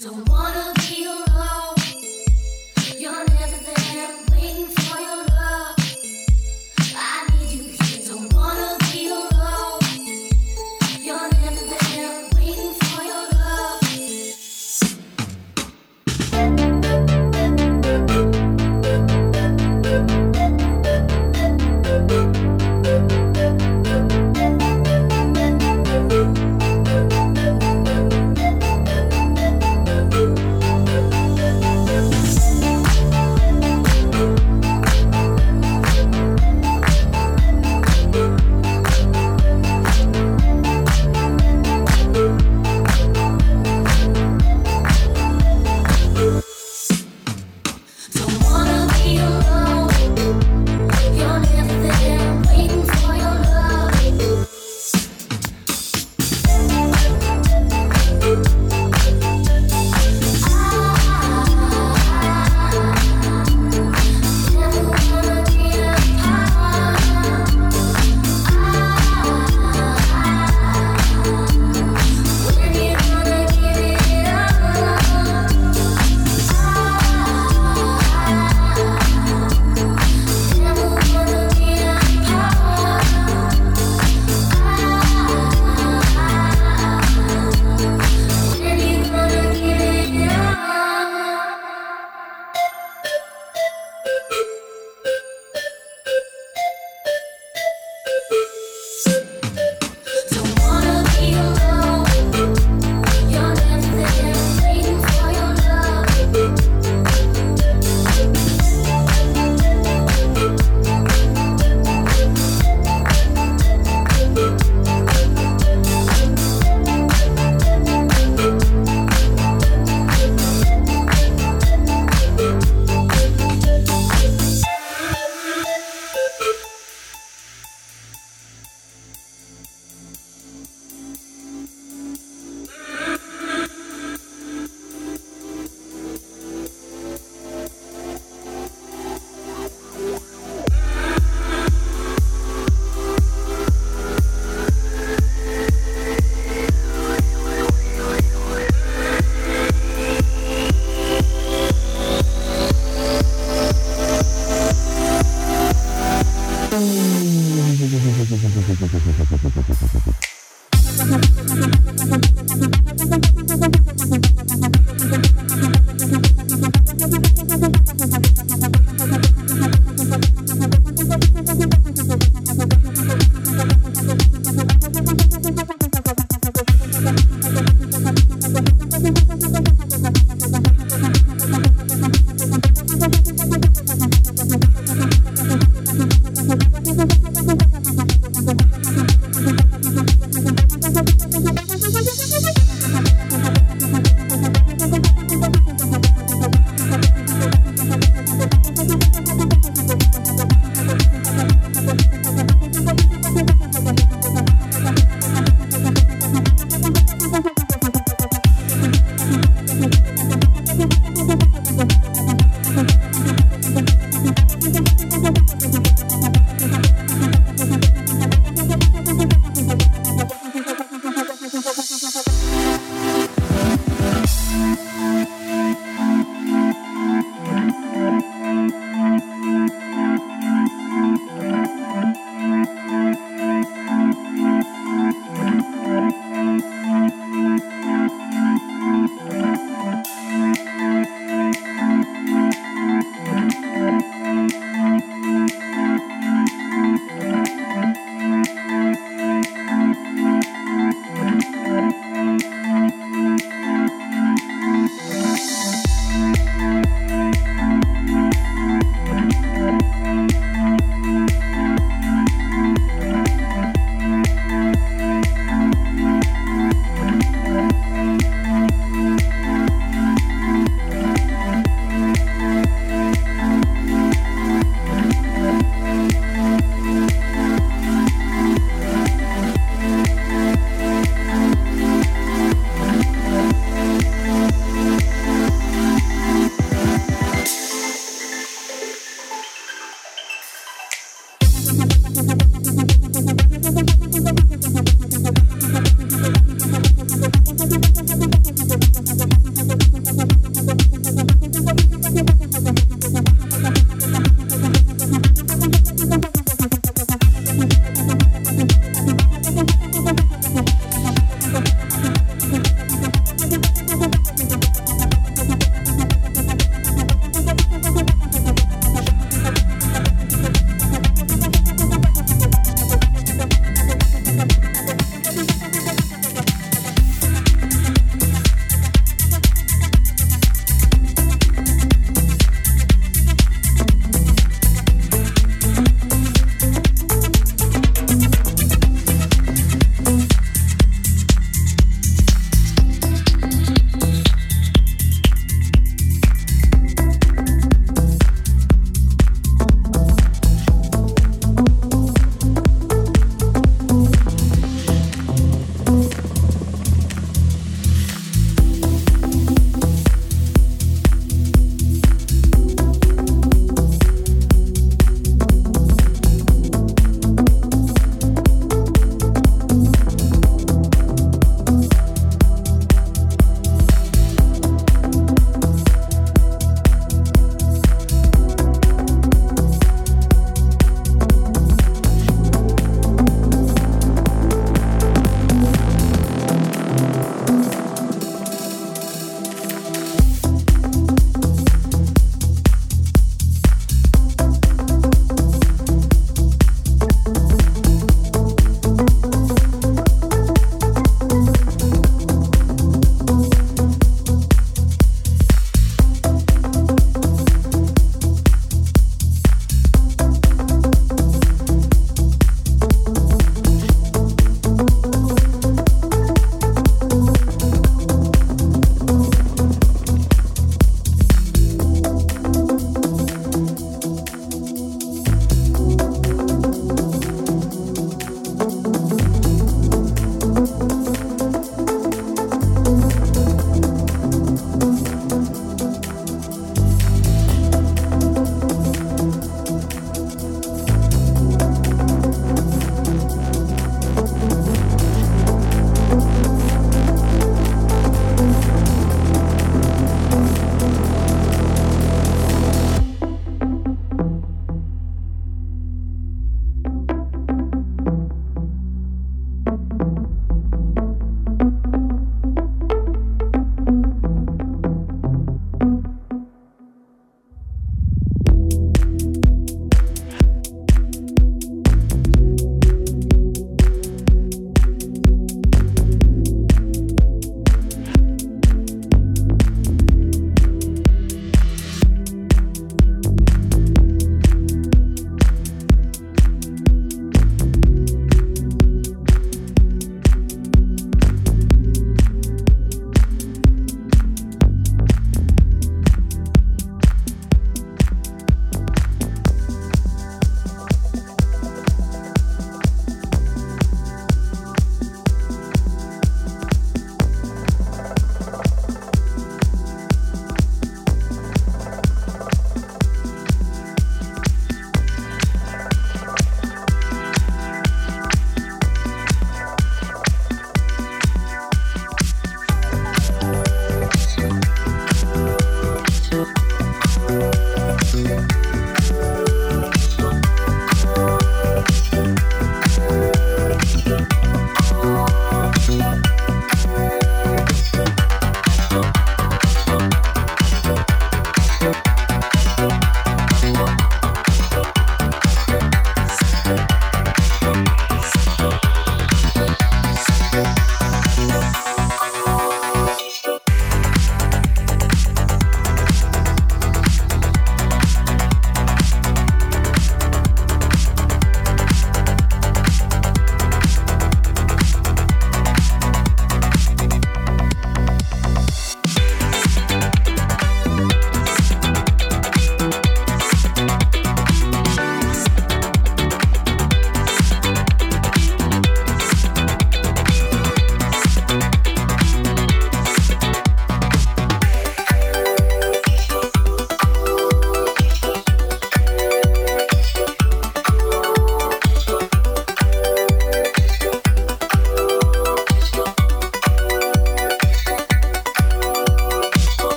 Don't wanna be alone.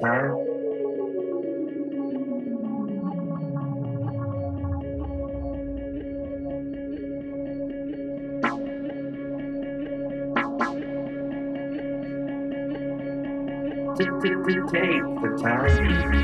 time. Take the time.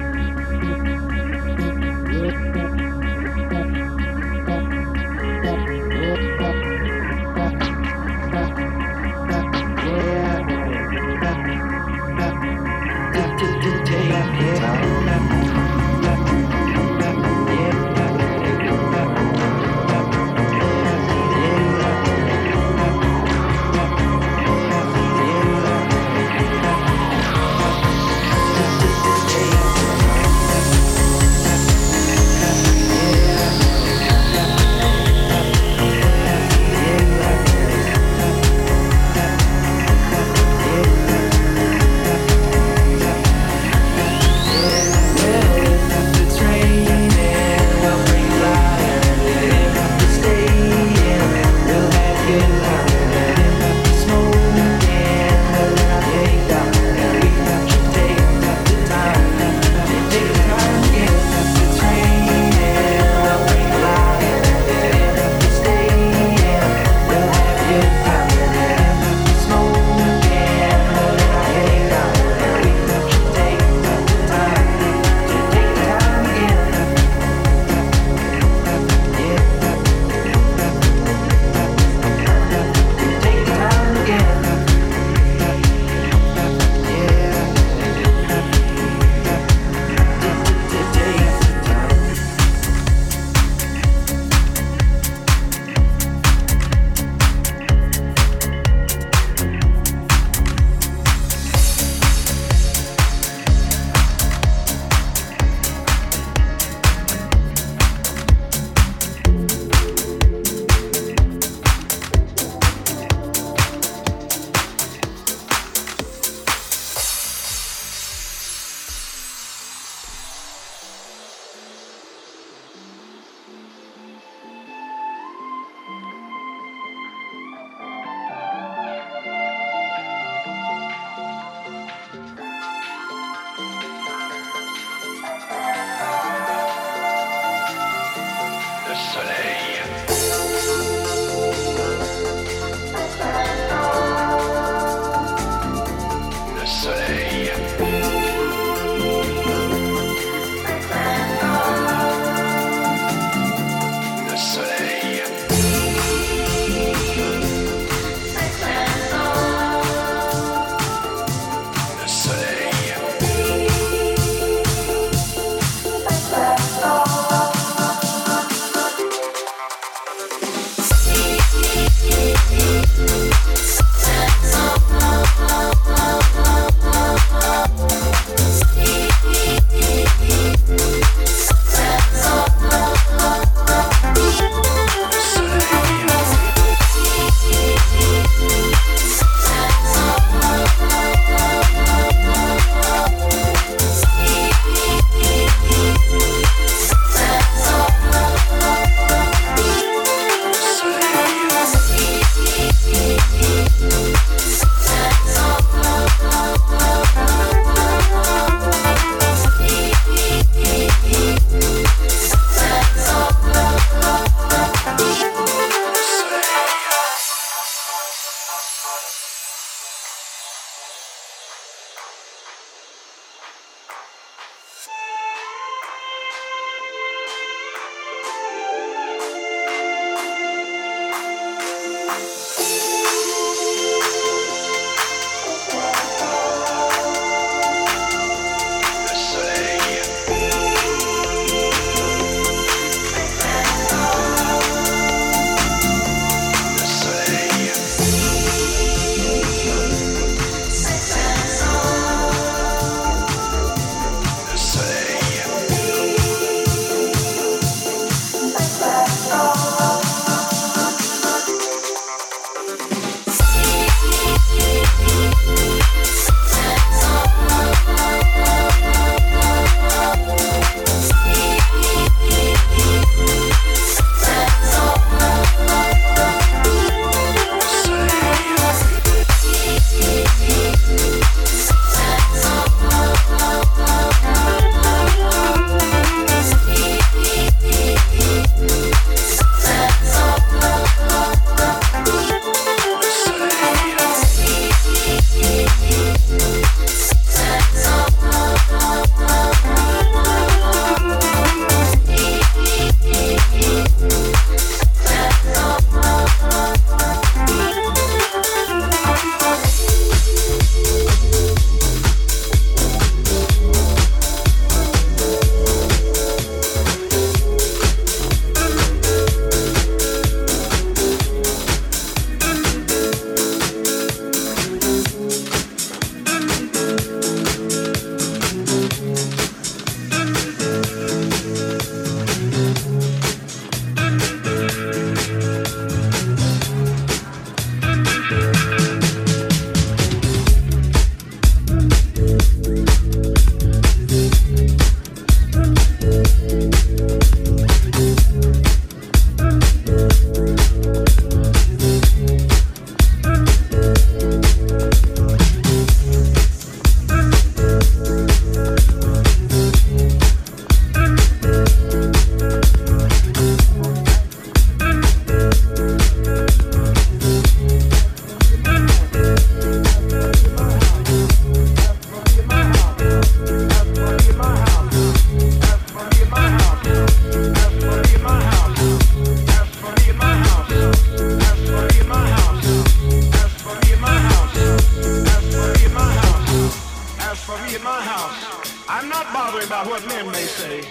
I'm not bothering about what men may say.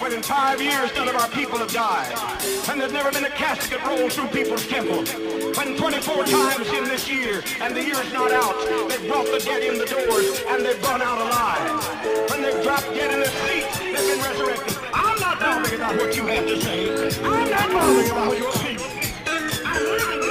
When in five years none of our people have died, and there's never been a casket rolled through people's temple, when 24 times in this year, and the year's not out, they've brought the dead in the doors, and they've gone out alive. When they've dropped dead in their seats, they've been resurrected. I'm not bothering about what you have to say. I'm not bothering about your people.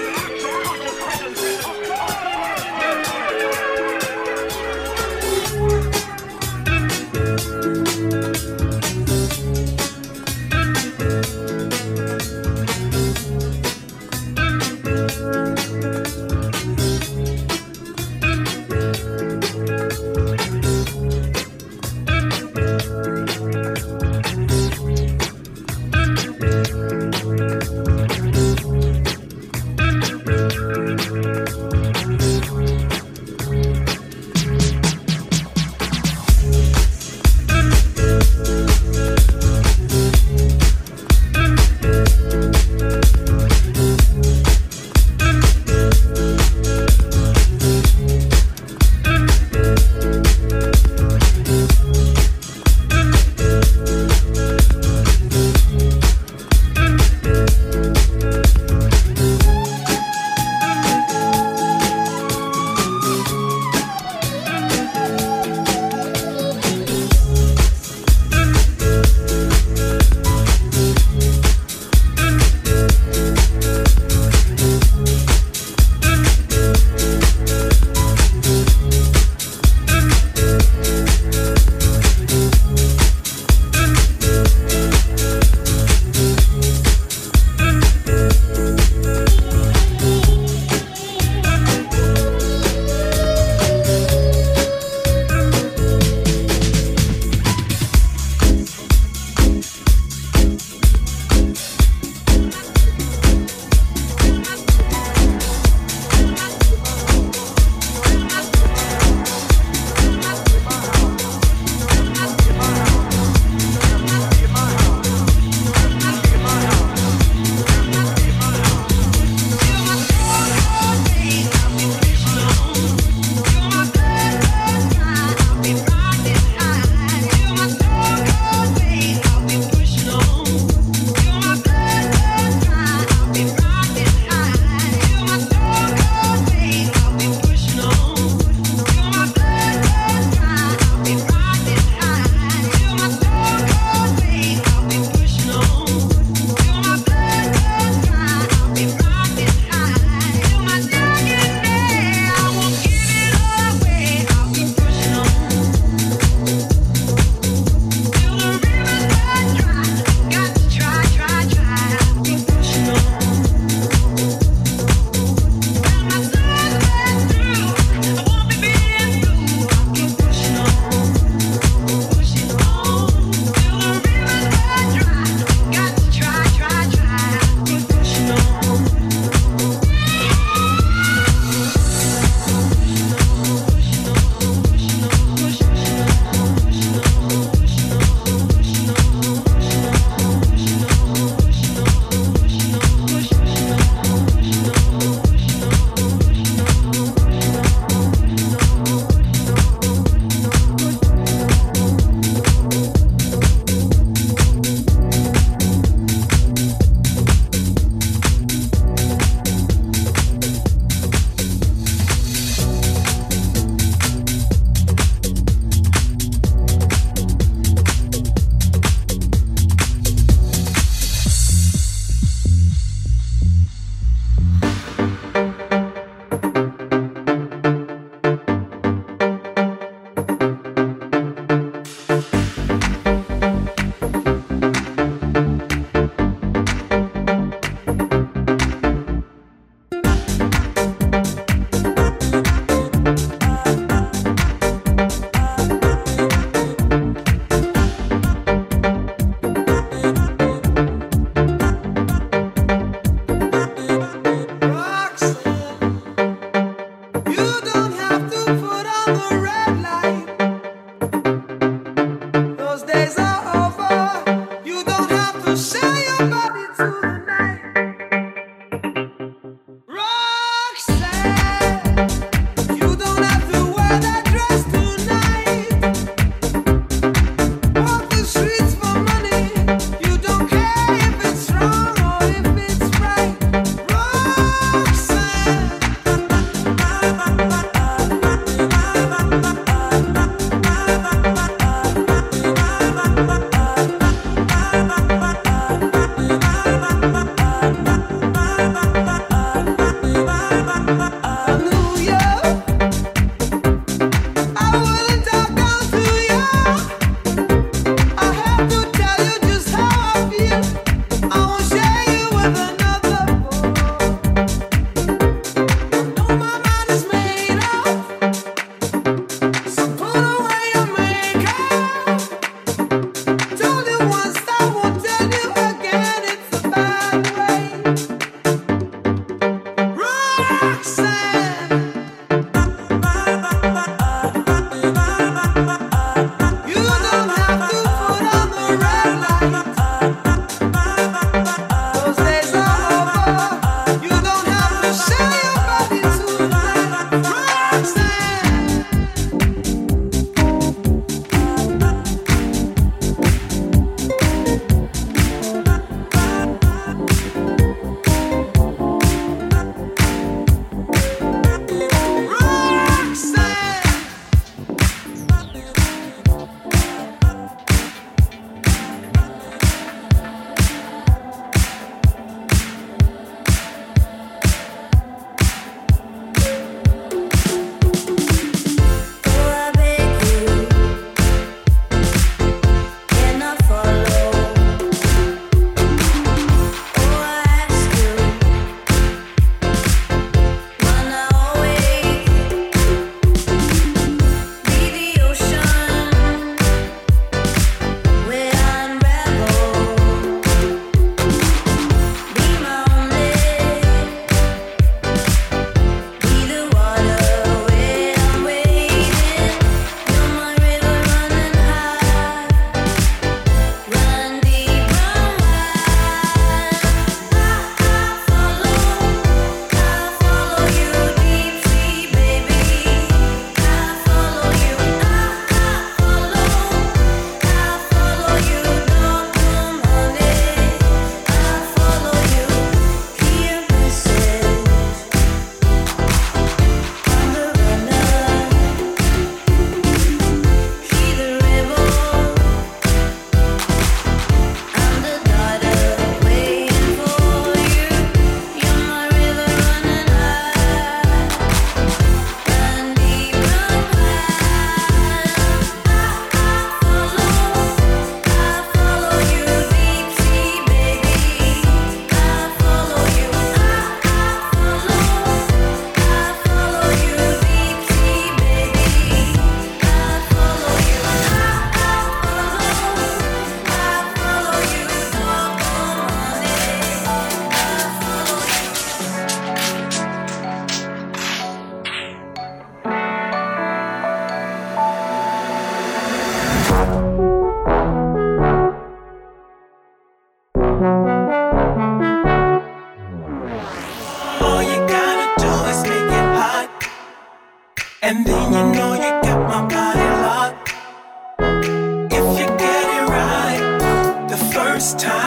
this time.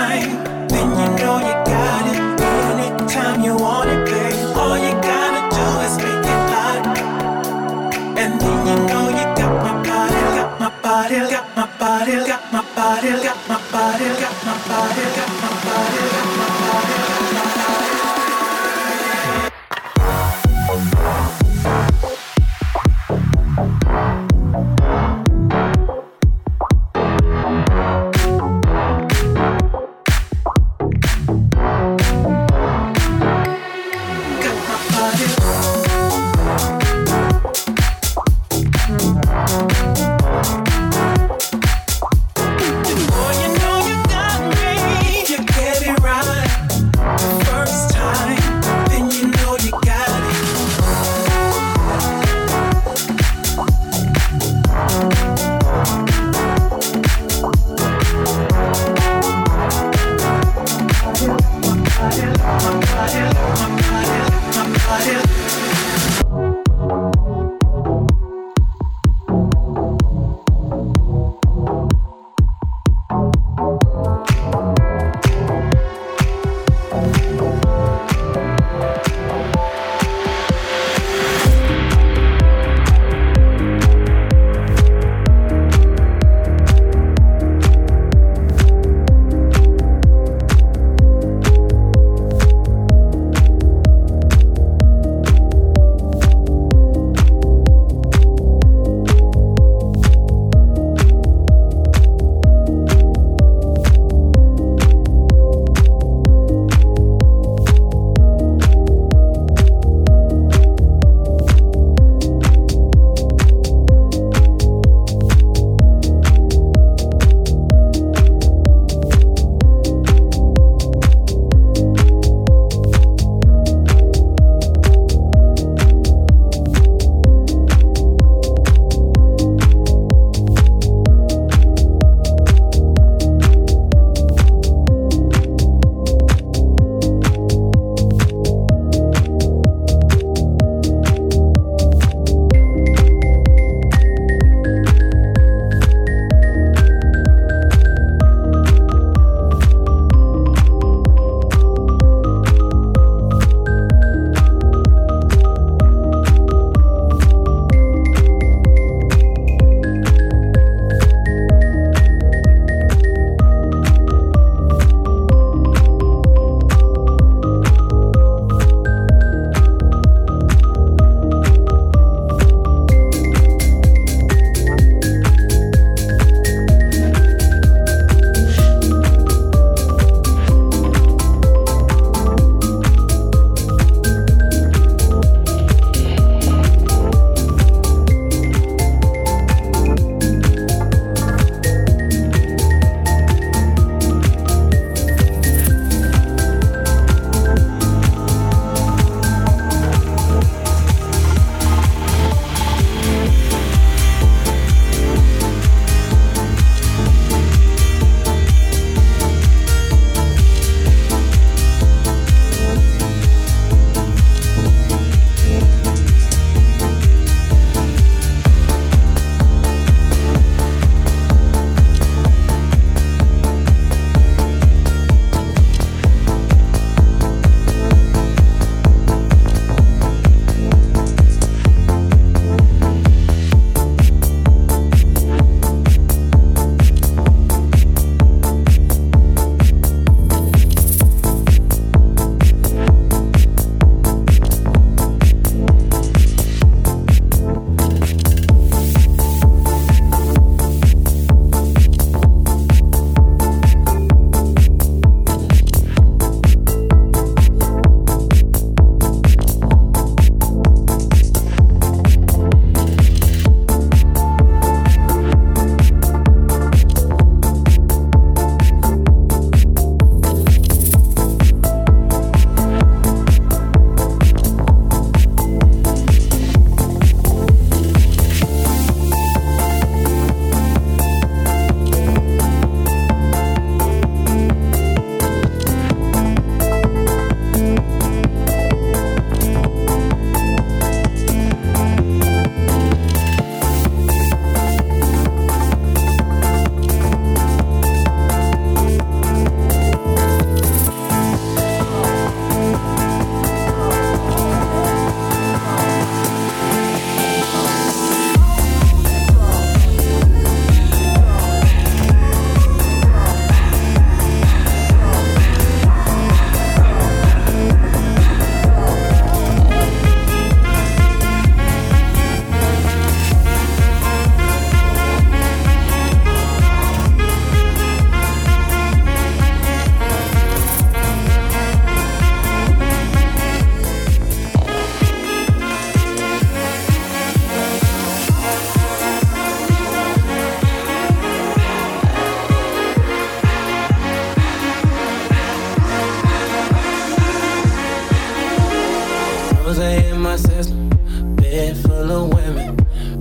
System, bed full of women.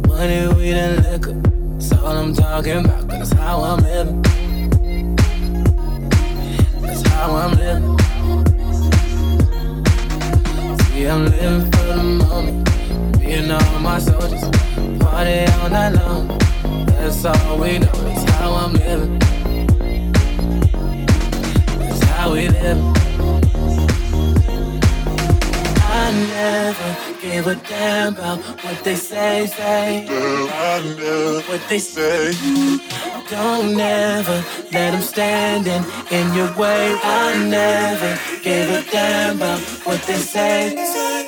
Money, weed, and liquor. That's all I'm talking about, that's how I'm living. That's how I'm living. See, I'm living for the moment. Me and all my soldiers, party all night long. That's all we know, that's how I'm living. That's how we live. I never gave a damn about what they say, say. I never what they say. Don't never let them standing in your way. I never gave a damn about what they say.